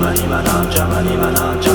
邪魔にはな邪魔にはな